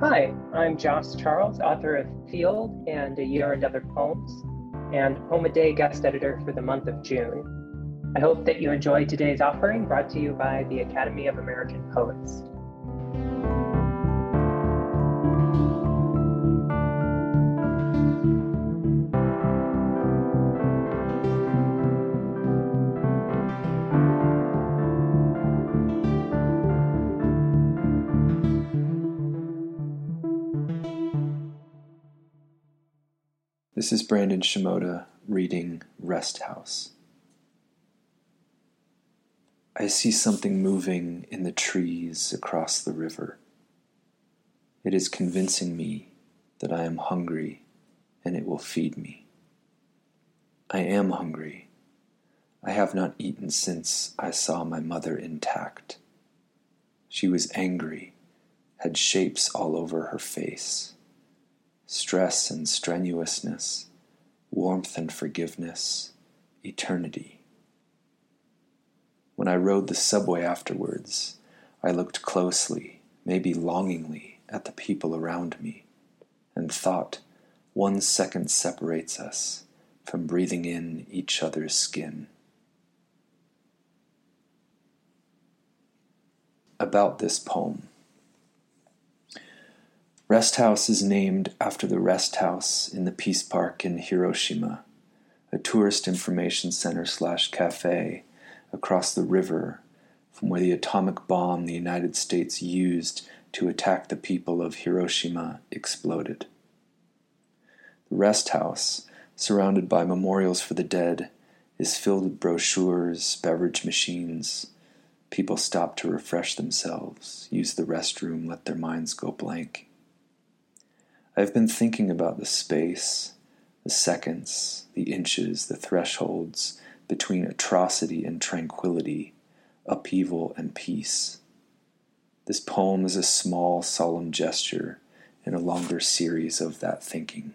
Hi, I'm Jos Charles, author of feeld and A Year and Other Poems, and Poem a Day guest editor for the month of June. I hope that you enjoyed today's offering brought to you by the Academy of American Poets. This is Brandon Shimoda reading Rest House. I see something moving in the trees across the river. It is convincing me that I am hungry and it will feed me. I am hungry. I have not eaten since I saw my mother intact. She was angry, had shapes all over her face stress and strenuousness, warmth and forgiveness, eternity. When I rode the subway afterwards, I looked closely, maybe longingly, at the people around me, and thought one second separates us from breathing in each other's skin. About this poem. Rest House is named after the Rest House in the Peace Park in Hiroshima, a tourist information center slash cafe across the river from where the atomic bomb the United States used to attack the people of Hiroshima exploded. The Rest House, surrounded by memorials for the dead, is filled with brochures, beverage machines. People stop to refresh themselves, use the restroom, let their minds go blank. I've been thinking about the space, the seconds, the inches, the thresholds between atrocity and tranquility, upheaval and peace. This poem is a small, solemn gesture in a longer series of that thinking.